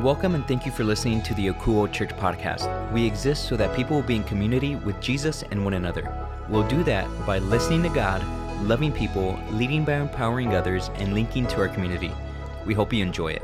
Welcome and thank you for listening to the Akouo Church podcast. We exist so that people will be in community with Jesus and one another. We'll do that by listening to God, loving people, leading by empowering others, and linking to our community. We hope you enjoy it.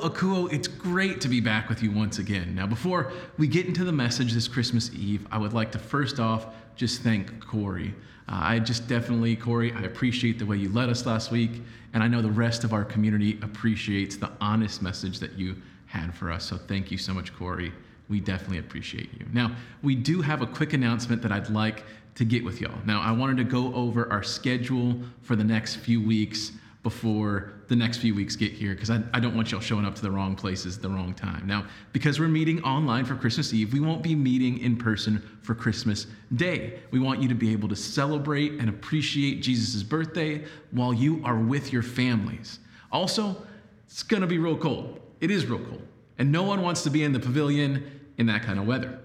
Akouo. It's great to be back with you once again. Now, before we get into the message this Christmas Eve, I would like to first off just thank Corey. Uh, I just definitely, Corey, I appreciate the way you led us last week, and I know the rest of our community appreciates the honest message that you had for us. So thank you so much, Corey. We definitely appreciate you. Now, we do have a quick announcement that I'd like to get with y'all. Now, I wanted to go over our schedule for the next few weeks before the next few weeks get here because I, I don't want y'all showing up to the wrong places at the wrong time. Now, because we're meeting online for Christmas Eve, we won't be meeting in person for Christmas Day. We want you to be able to celebrate and appreciate Jesus' birthday while you are with your families. Also, it's to be real cold. It is real cold. And no one wants to be in the pavilion in that kind of weather.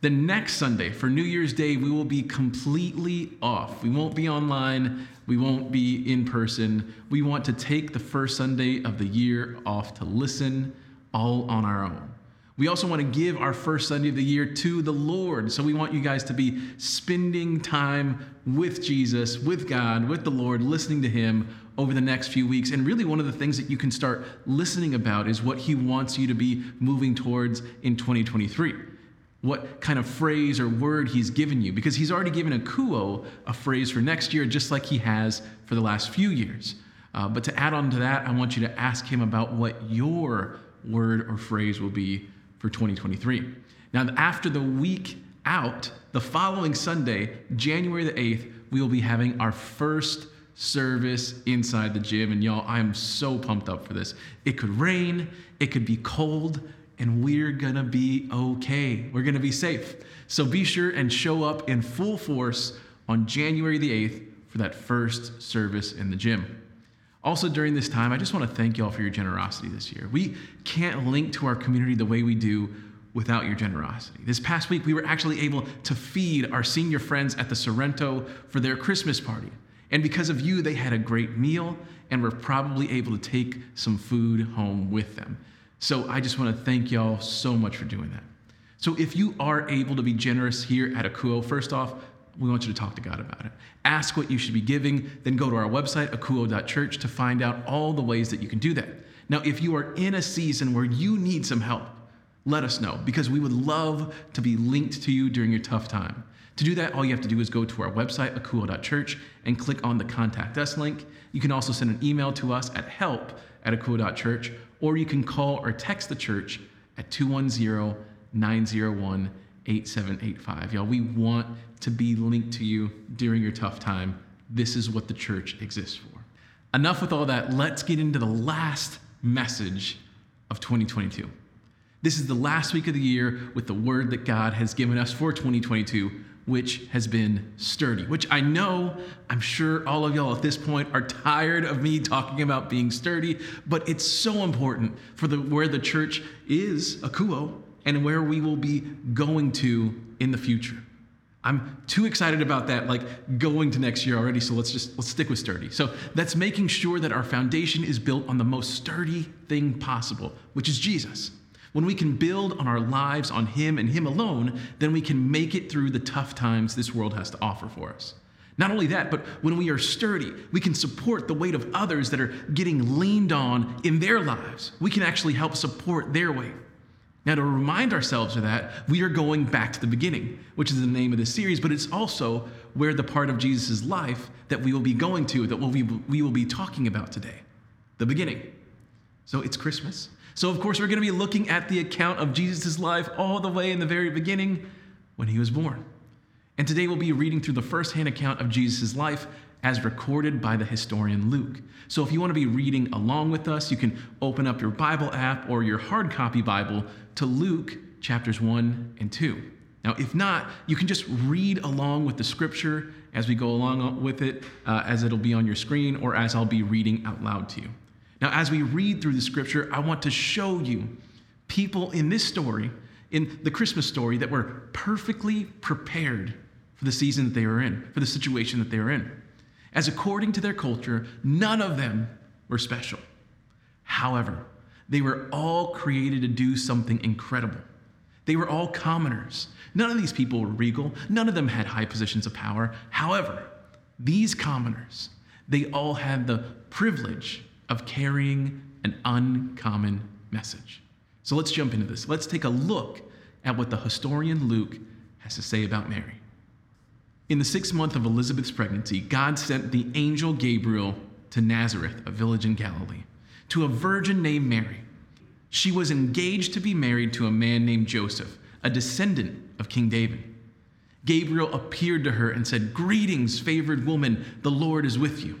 The next Sunday for New Year's Day, we will be completely off. We won't be online. We won't be in person. We want to take the first Sunday of the year off to listen all on our own. We also want to give our first Sunday of the year to the Lord. So we want you guys to be spending time with Jesus, with God, with the Lord, listening to Him over the next few weeks. And really, one of the things that you can start listening about is what He wants you to be moving towards in 2023 what kind of phrase or word he's given you because he's already given Akouo a phrase for next year just like he has for the last few years. Uh, but to add on to that i want you to ask him about what your word or phrase will be for 2023 now after the week out the following sunday january the 8th we will be having our first service inside the gym. And y'all i'm so pumped up for this. It could rain it could be cold and we're gonna be okay. We're gonna be safe. So be sure and show up in full force on January the 8th for that first service in the gym. Also, during this time, I just wanna thank y'all for your generosity this year. We can't link to our community the way we do without your generosity. This past week, we were actually able to feed our senior friends at the Sorrento for their Christmas party. And because of you, they had a great meal and were probably able to take some food home with them. So I just want to thank y'all so much for doing that. So if you are able to be generous here at Akouo, first off, we want you to talk to God about it. Ask what you should be giving, then go to our website, akouo.church, to find out all the ways that you can do that. Now, if you are in a season where you need some help, let us know because we would love to be linked to you during your tough time. To do that, all you have to do is go to our website, akouo.church, and click on the Contact Us link. You can also send an email to us at help at akouo.church, or you can call or text the church at 210 901 8785. Y'all, we want to be linked to you during your tough time. This is what the church exists for. Enough with all that. Let's get into the last message of 2022. This is the last week of the year with the word that God has given us for 2022 which has been sturdy, which I know, I'm sure all of y'all at this point are tired of me talking about being sturdy, but it's so important for the where the church is, Akouo, and where we will be going to in the future. I'm too excited about that, like going to next year already. So let's just let's stick with sturdy. So that's making sure that our foundation is built on the most sturdy thing possible, which is Jesus. When we can build on our lives on Him and Him alone, then we can make it through the tough times this world has to offer for us. Not only that, but when we are sturdy, we can support the weight of others that are getting leaned on in their lives. We can actually help support their weight. Now, to remind ourselves of that, we are going back to the beginning, which is the name of this series, but it's also where the part of Jesus' life that we will be going to, that we will be talking about today the beginning. So it's Christmas. So, of course, we're going to be looking at the account of Jesus' life all the way in the very beginning when he was born. And today we'll be reading through the first-hand account of Jesus' life as recorded by the historian Luke. So if you want to be reading along with us, you can open up your Bible app or your hard copy Bible to Luke chapters 1 and 2. Now, if not, you can just read along with the scripture as we go along with it, uh, as it'll be on your screen, or as I'll be reading out loud to you. Now, as we read through the scripture, I want to show you people in this story, in the Christmas story, that were perfectly prepared for the season that they were in, for the situation that they were in. as according to their culture, none of them were special. However, they were all created to do something incredible. They were all commoners. None of these people were regal, none of them had high positions of power. However, these commoners, they all had the privilege of carrying an uncommon message. So let's jump into this. Let's take a look at what the historian Luke has to say about Mary. In the sixth month of Elizabeth's pregnancy, God sent the angel Gabriel to Nazareth, a village in Galilee, to a virgin named Mary. She was engaged to be married to a man named Joseph, a descendant of King David. Gabriel appeared to her and said, Greetings, favored woman, the Lord is with you.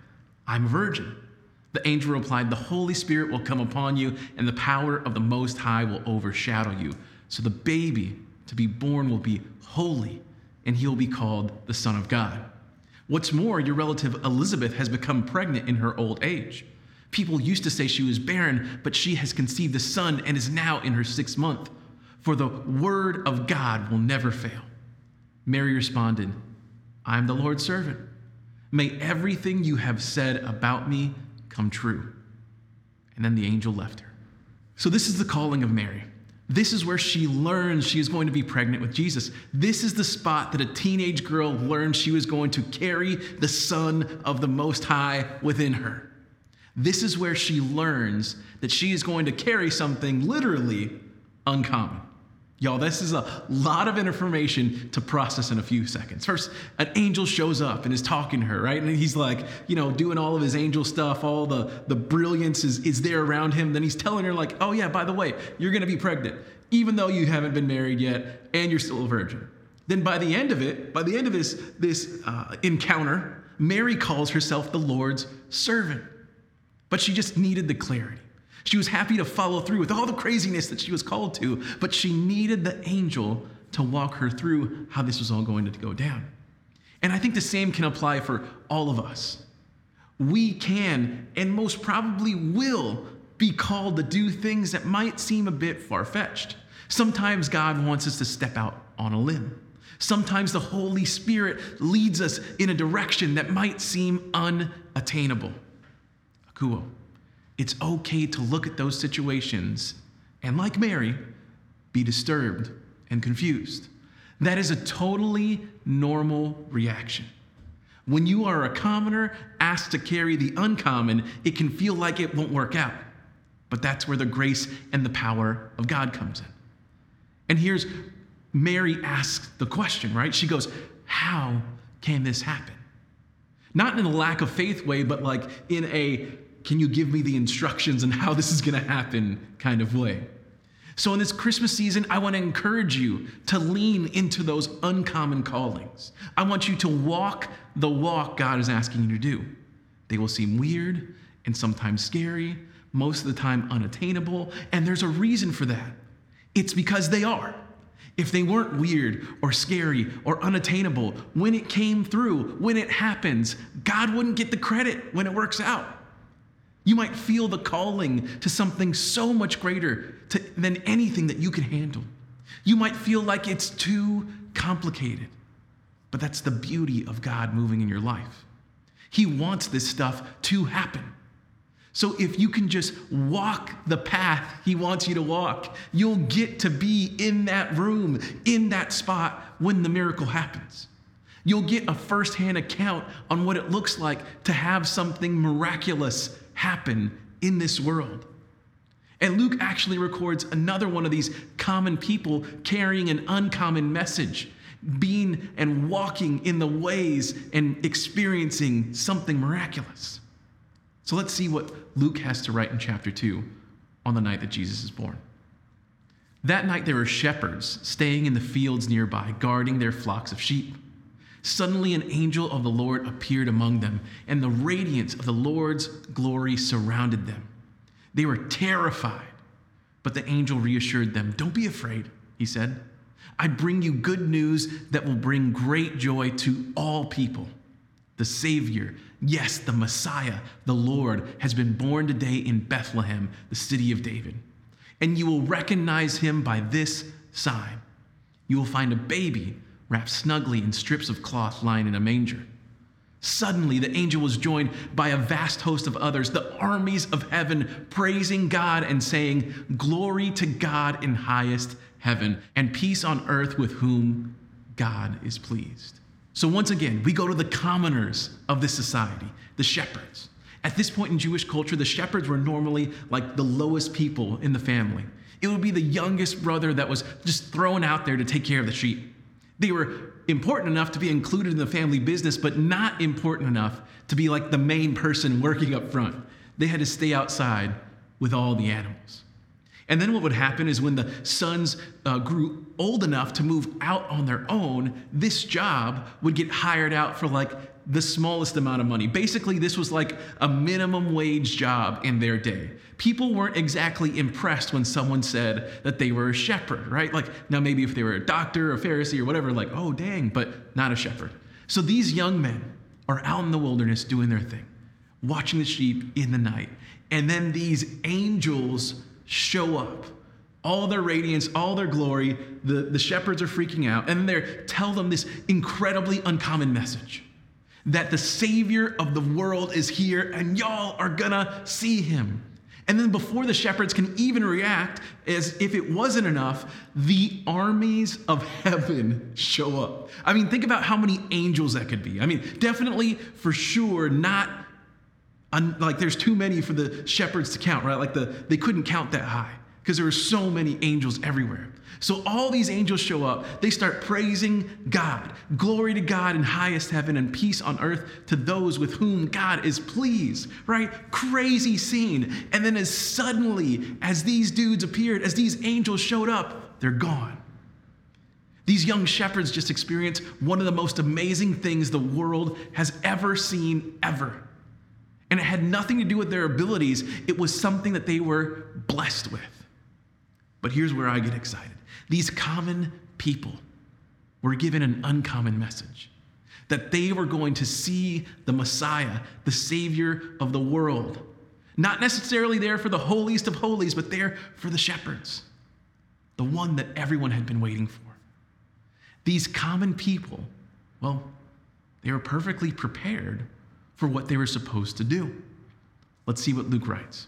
I'm a virgin. The angel replied, The Holy Spirit will come upon you, and the power of the Most High will overshadow you. So the baby to be born will be holy, and he will be called the Son of God. What's more, your relative Elizabeth has become pregnant in her old age. People used to say she was barren, but she has conceived a son and is now in her sixth month. For the word of God will never fail. Mary responded, I am the Lord's servant. May everything you have said about me come true. And then the angel left her. So, this is the calling of Mary. This is where she learns she is going to be pregnant with Jesus. This is the spot that a teenage girl learned she was going to carry the Son of the Most High within her. This is where she learns that she is going to carry something literally uncommon. Y'all, this is a lot of information to process in a few seconds. First, an angel shows up and is talking to her, right? And he's like, you know, doing all of his angel stuff, all the, the brilliance is, is there around him. Then he's telling her, like, oh, yeah, by the way, you're to be pregnant, even though you haven't been married yet and you're still a virgin. Then by the end of it, by the end of this, this uh, encounter, Mary calls herself the Lord's servant. But she just needed the clarity. She was happy to follow through with all the craziness that she was called to, but she needed the angel to walk her through how this was all going to go down. And I think the same can apply for all of us. We can, and most probably will, be called to do things that might seem a bit far fetched. Sometimes God wants us to step out on a limb. Sometimes the Holy Spirit leads us in a direction that might seem unattainable. Akouo. It's okay to look at those situations and, like Mary, be disturbed and confused. That is a totally normal reaction. When you are a commoner asked to carry the uncommon, it can feel like it won't work out. But that's where the grace and the power of God comes in. And here's Mary asks the question, right? She goes, How can this happen? Not in a lack of faith way, but like in a can you give me the instructions on how this is going to happen kind of way? So, in this Christmas season, I want to encourage you to lean into those uncommon callings. I want you to walk the walk God is asking you to do. They will seem weird and sometimes scary, most of the time unattainable, and there's a reason for that. It's because they are. If they weren't weird or scary or unattainable, when it came through, when it happens, God wouldn't get the credit when it works out. You might feel the calling to something so much greater to, than anything that you can handle. You might feel like it's too complicated, but that's the beauty of God moving in your life. He wants this stuff to happen. So if you can just walk the path He wants you to walk, you'll get to be in that room, in that spot when the miracle happens. You'll get a firsthand account on what it looks like to have something miraculous happen in this world. And Luke actually records another one of these common people carrying an uncommon message, being and walking in the ways and experiencing something miraculous. So let's see what Luke has to write in chapter 2 on the night that Jesus is born. That night there were shepherds staying in the fields nearby, guarding their flocks of sheep. Suddenly, an angel of the Lord appeared among them, and the radiance of the Lord's glory surrounded them. They were terrified, but the angel reassured them. Don't be afraid, he said. I bring you good news that will bring great joy to all people. The Savior, yes, the Messiah, the Lord, has been born today in Bethlehem, the city of David. And you will recognize him by this sign. You will find a baby wrapped snugly in strips of cloth lying in a manger. Suddenly, the angel was joined by a vast host of others, the armies of heaven, praising God and saying, Glory to God in highest heaven, and peace on earth with whom God is pleased. So, once again, we go to the commoners of this society, the shepherds. At this point in Jewish culture, the shepherds were normally like the lowest people in the family. It would be the youngest brother that was just thrown out there to take care of the sheep. They were important enough to be included in the family business, but not important enough to be like the main person working up front. They had to stay outside with all the animals. And then what would happen is when the sons uh, grew old enough to move out on their own, this job would get hired out for like the smallest amount of money. Basically, this was like a minimum wage job in their day. People weren't exactly impressed when someone said that they were a shepherd, right? Like, now maybe if they were a doctor, a Pharisee, or whatever, like, oh, dang, but not a shepherd. So these young men are out in the wilderness doing their thing, watching the sheep in the night. And then these angels show up all their radiance, all their glory. The, the shepherds are freaking out, and they tell them this incredibly uncommon message that the Savior of the world is here and y'all are gonna see him. And then before the shepherds can even react, as if it wasn't enough, the armies of heaven show up. I mean, think about how many angels that could be. I mean, definitely for sure not like there's too many for the shepherds to count, right? Like the they couldn't count that high because there were so many angels everywhere. So all these angels show up. They start praising God. Glory to God in highest heaven and peace on earth to those with whom God is pleased, right? Crazy scene. And then as suddenly as these dudes appeared, as these angels showed up, they're gone. These young shepherds just experienced one of the most amazing things the world has ever seen ever. And it had nothing to do with their abilities, it was something that they were blessed with. But here's where I get excited. These common people were given an uncommon message that they were going to see the Messiah, the Savior of the world. Not necessarily there for the holiest of holies, but there for the shepherds, the one that everyone had been waiting for. These common people, well, they were perfectly prepared for what they were supposed to do. Let's see what Luke writes.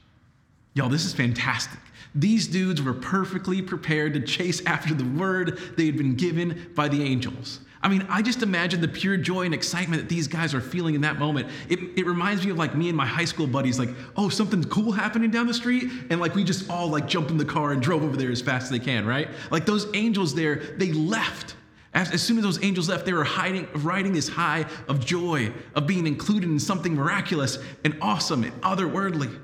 Y'all, this is fantastic. These dudes were perfectly prepared to chase after the word they had been given by the angels. I mean, I just imagine the pure joy and excitement that these guys are feeling in that moment. It, it reminds me of like me and my high school buddies, like, oh, something cool happening down the street. And like we just all like jumped in the car and drove over there as fast as they can, right? Like those angels there, they left. As, as soon as those angels left, they were hiding, riding this high of joy, of being included in something miraculous and awesome and otherworldly.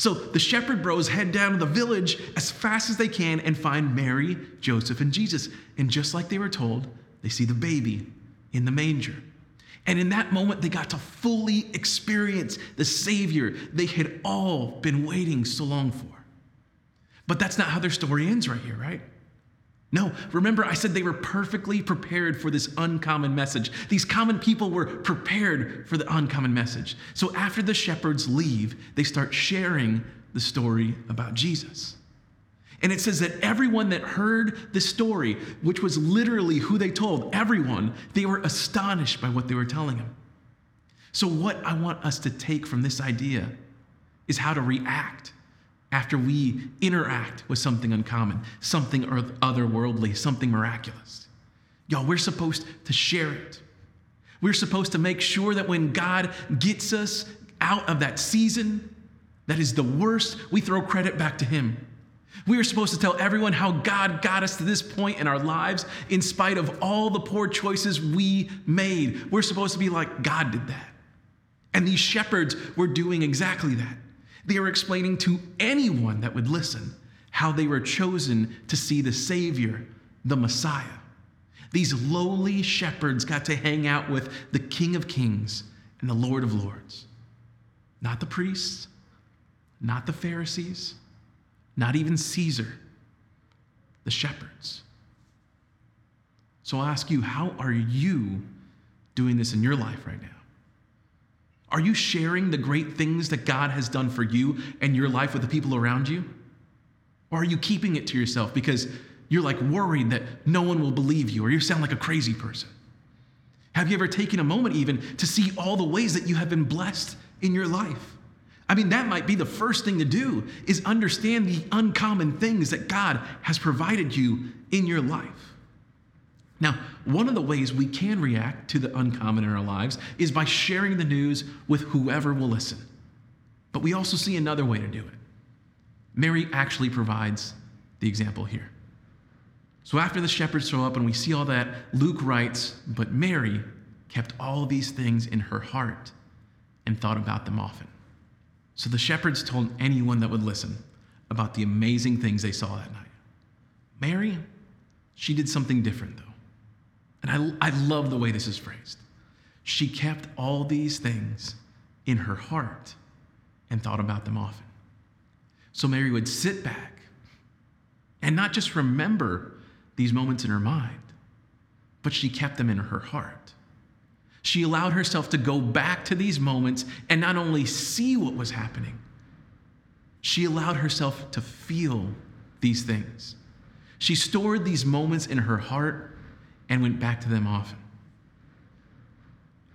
So the shepherd bros head down to the village as fast as they can and find Mary, Joseph, and Jesus. And just like they were told, they see the baby in the manger. And in that moment, they got to fully experience the Savior they had all been waiting so long for. But that's not how their story ends right here, right? No, remember, I said they were perfectly prepared for this uncommon message. These common people were prepared for the uncommon message. So after the shepherds leave, they start sharing the story about Jesus. And it says that everyone that heard the story, which was literally who they told, everyone, they were astonished by what they were telling him. So, what I want us to take from this idea is how to react after we interact with something uncommon, something otherworldly, something miraculous. Y'all, we're supposed to share it. We're supposed to make sure that when God gets us out of that season that is the worst, we throw credit back to Him. We are supposed to tell everyone how God got us to this point in our lives in spite of all the poor choices we made. We're supposed to be like, God did that. And these shepherds were doing exactly that. They were explaining to anyone that would listen how they were chosen to see the Savior, the Messiah. These lowly shepherds got to hang out with the King of Kings and the Lord of Lords. Not the priests, not the Pharisees, not even Caesar, the shepherds. So I'll ask you, how are you doing this in your life right now? Are you sharing the great things that God has done for you and your life with the people around you? Or are you keeping it to yourself because you're like worried that no one will believe you or you sound like a crazy person? Have you ever taken a moment even to see all the ways that you have been blessed in your life? I mean, that might be the first thing to do is understand the uncommon things that God has provided you in your life. Now, one of the ways we can react to the uncommon in our lives is by sharing the news with whoever will listen. But we also see another way to do it. Mary actually provides the example here. So after the shepherds show up and we see all that, Luke writes, But Mary kept all these things in her heart and thought about them often. So the shepherds told anyone that would listen about the amazing things they saw that night. Mary, she did something different though. And I, I love the way this is phrased. She kept all these things in her heart and thought about them often. So Mary would sit back and not just remember these moments in her mind, but she kept them in her heart. She allowed herself to go back to these moments and not only see what was happening, she allowed herself to feel these things. She stored these moments in her heart and went back to them often.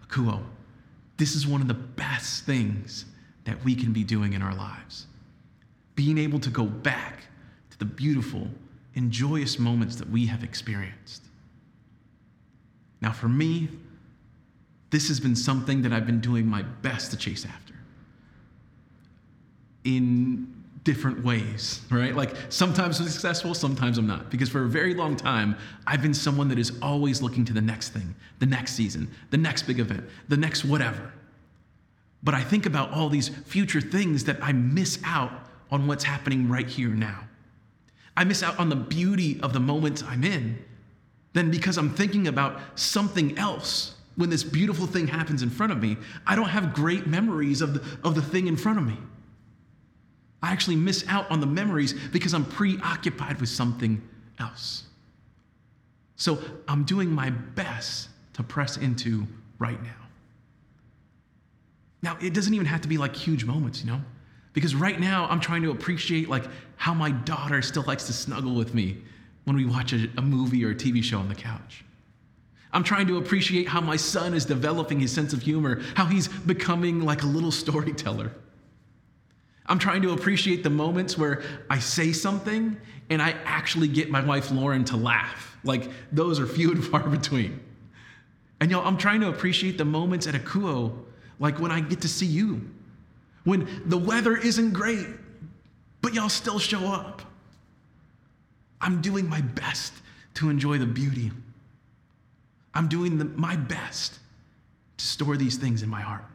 Akouo, this is one of the best things that we can be doing in our lives. Being able to go back to the beautiful and joyous moments that we have experienced. Now, for me, this has been something that I've been doing my best to chase after in different ways, right? Like sometimes I'm successful, sometimes I'm not. Because for a very long time, I've been someone that is always looking to the next thing, the next season, the next big event, the next whatever. But I think about all these future things that I miss out on what's happening right here now. I miss out on the beauty of the moment I'm in. Then, because I'm thinking about something else when this beautiful thing happens in front of me, I don't have great memories of the, of the thing in front of me. I actually miss out on the memories because I'm preoccupied with something else. So I'm doing my best to press into right now. Now, it doesn't even have to be like huge moments, you know? Because right now I'm trying to appreciate like how my daughter still likes to snuggle with me when we watch a, a movie or a TV show on the couch. I'm trying to appreciate how my son is developing his sense of humor, how he's becoming like a little storyteller. I'm trying to appreciate the moments where I say something and I actually get my wife Lauren to laugh. Like those are few and far between. And y'all, I'm trying to appreciate the moments at Akouo, like when I get to see you, when the weather isn't great, but y'all still show up. I'm doing my best to enjoy the beauty. I'm doing the, my best to store these things in my heart.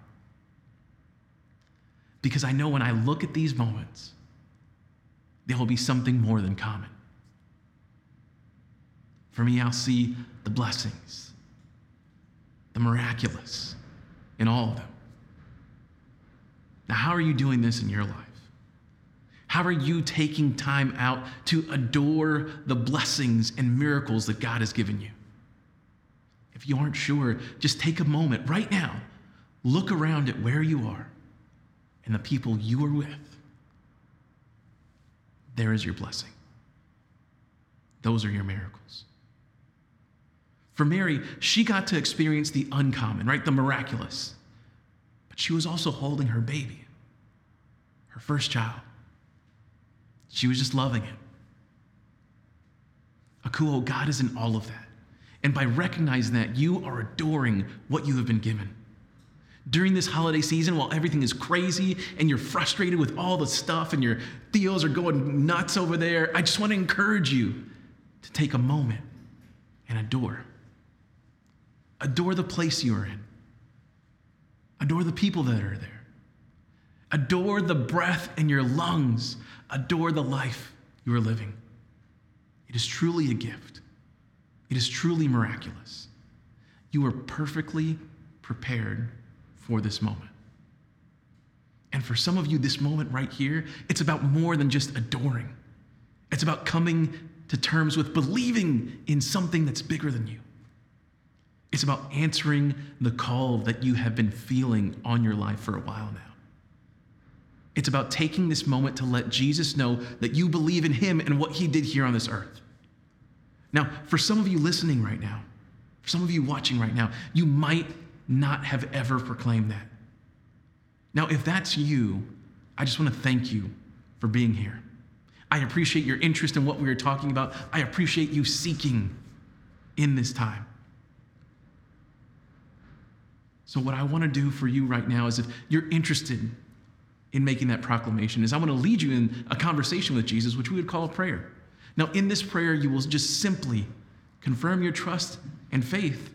Because I know when I look at these moments, there will be something more than common. For me, I'll see the blessings, the miraculous in all of them. Now, how are you doing this in your life? How are you taking time out to adore the blessings and miracles that God has given you? If you aren't sure, just take a moment right now, look around at where you are and the people you are with, there is your blessing. Those are your miracles. For Mary, she got to experience the uncommon, right? The miraculous. But she was also holding her baby, her first child. She was just loving it. Akouo, God is in all of that. And by recognizing that, you are adoring what you have been given. During this holiday season, while everything is crazy and you're frustrated with all the stuff and your deals are going nuts over there, I just want to encourage you to take a moment and adore. Adore the place you are in. Adore the people that are there. Adore the breath in your lungs. Adore the life you are living. It is truly a gift. It is truly miraculous. You are perfectly prepared for this moment. And for some of you, this moment right here, it's about more than just adoring. It's about coming to terms with believing in something that's bigger than you. It's about answering the call that you have been feeling on your life for a while now. It's about taking this moment to let Jesus know that you believe in him and what he did here on this earth. Now, for some of you listening right now, for some of you watching right now, you might not have ever proclaimed that. Now, if that's you, I just want to thank you for being here. I appreciate your interest in what we are talking about. I appreciate you seeking in this time. So, what I want to do for you right now is if you're interested in making that proclamation, is I want to lead you in a conversation with Jesus, which we would call a prayer. Now, in this prayer, you will just simply confirm your trust and faith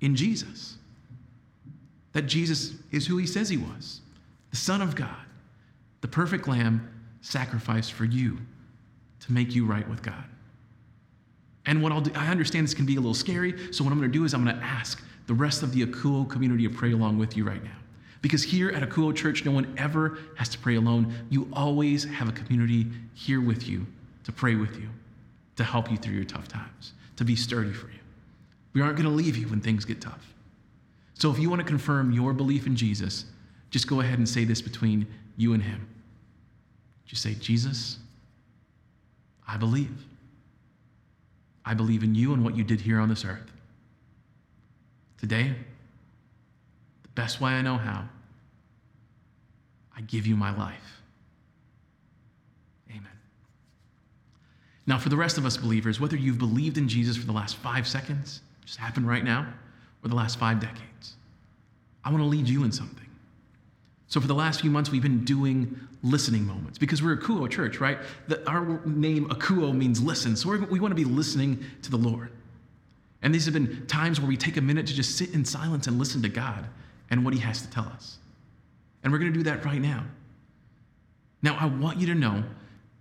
in Jesus. That Jesus is who he says he was the Son of God, the perfect Lamb sacrificed for you to make you right with God. And what I'll do, I understand this can be a little scary, so what I'm going to do is I'm going to ask the rest of the Akouo community to pray along with you right now. Because here at Akouo Church, no one ever has to pray alone. You always have a community here with you to pray with you, to help you through your tough times, to be sturdy for you. We aren't going to leave you when things get tough. So if you want to confirm your belief in Jesus, just go ahead and say this between you and him. Just say, Jesus, I believe. I believe in you and what you did here on this earth. Today, the best way I know how, I give you my life. Amen. Now, for the rest of us believers, whether you've believed in Jesus for the last five seconds, just happened right now, or the last five decades, I want to lead you in something. So, for the last few months, we've been doing listening moments because we're a Akouo church, right? The, our name, Akouo, means listen. So, we want to be listening to the Lord. And these have been times where we take a minute to just sit in silence and listen to God and what He has to tell us. And we're going to do that right now. Now, I want you to know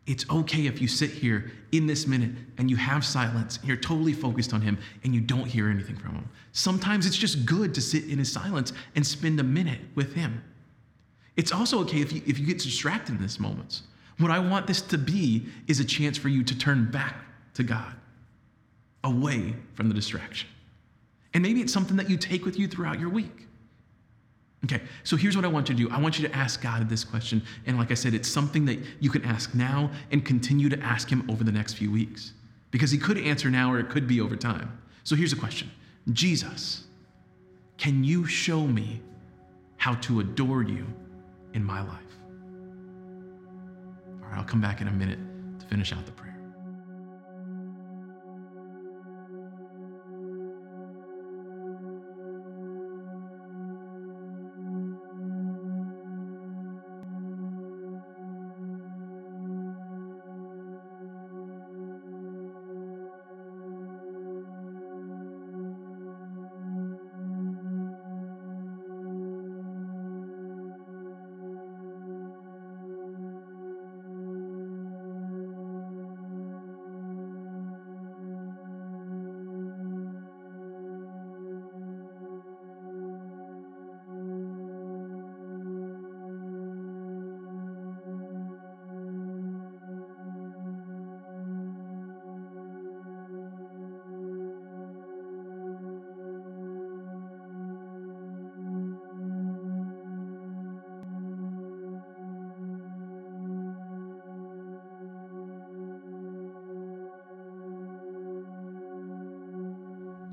it's okay if you sit here in this minute and you have silence, and you're totally focused on Him, and you don't hear anything from Him. Sometimes it's just good to sit in His silence and spend a minute with Him. It's also okay if you, if you get distracted in this moments. What I want this to be is a chance for you to turn back to God, away from the distraction. And maybe it's something that you take with you throughout your week. Okay, so here's what I want you to do. I want you to ask God this question. And like I said, it's something that you can ask now and continue to ask Him over the next few weeks. Because He could answer now or it could be over time. So here's a question Jesus, can you show me how to adore you in my life. All right, I'll come back in a minute to finish out the prayer.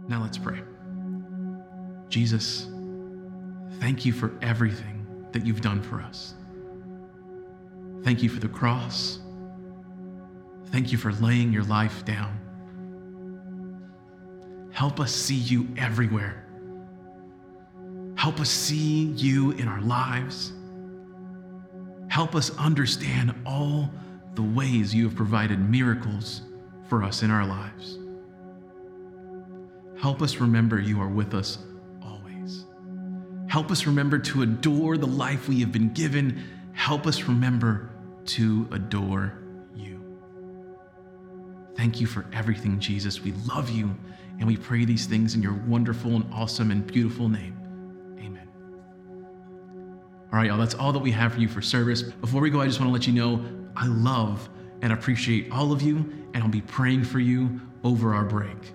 Now let's pray. Jesus, thank you for everything that you've done for us. Thank you for the cross. Thank you for laying your life down. help us see you everywhere. Help us see you in our lives. Help us understand all the ways you have provided miracles for us in our lives. Help us remember you are with us always. Help us remember to adore the life we have been given. Help us remember to adore you. Thank you for everything, Jesus. We love you, and we pray these things in your wonderful and awesome and beautiful name. Amen. All right, y'all, that's all that we have for you for service. Before we go, I just want to let you know I love and appreciate all of you, and I'll be praying for you over our break.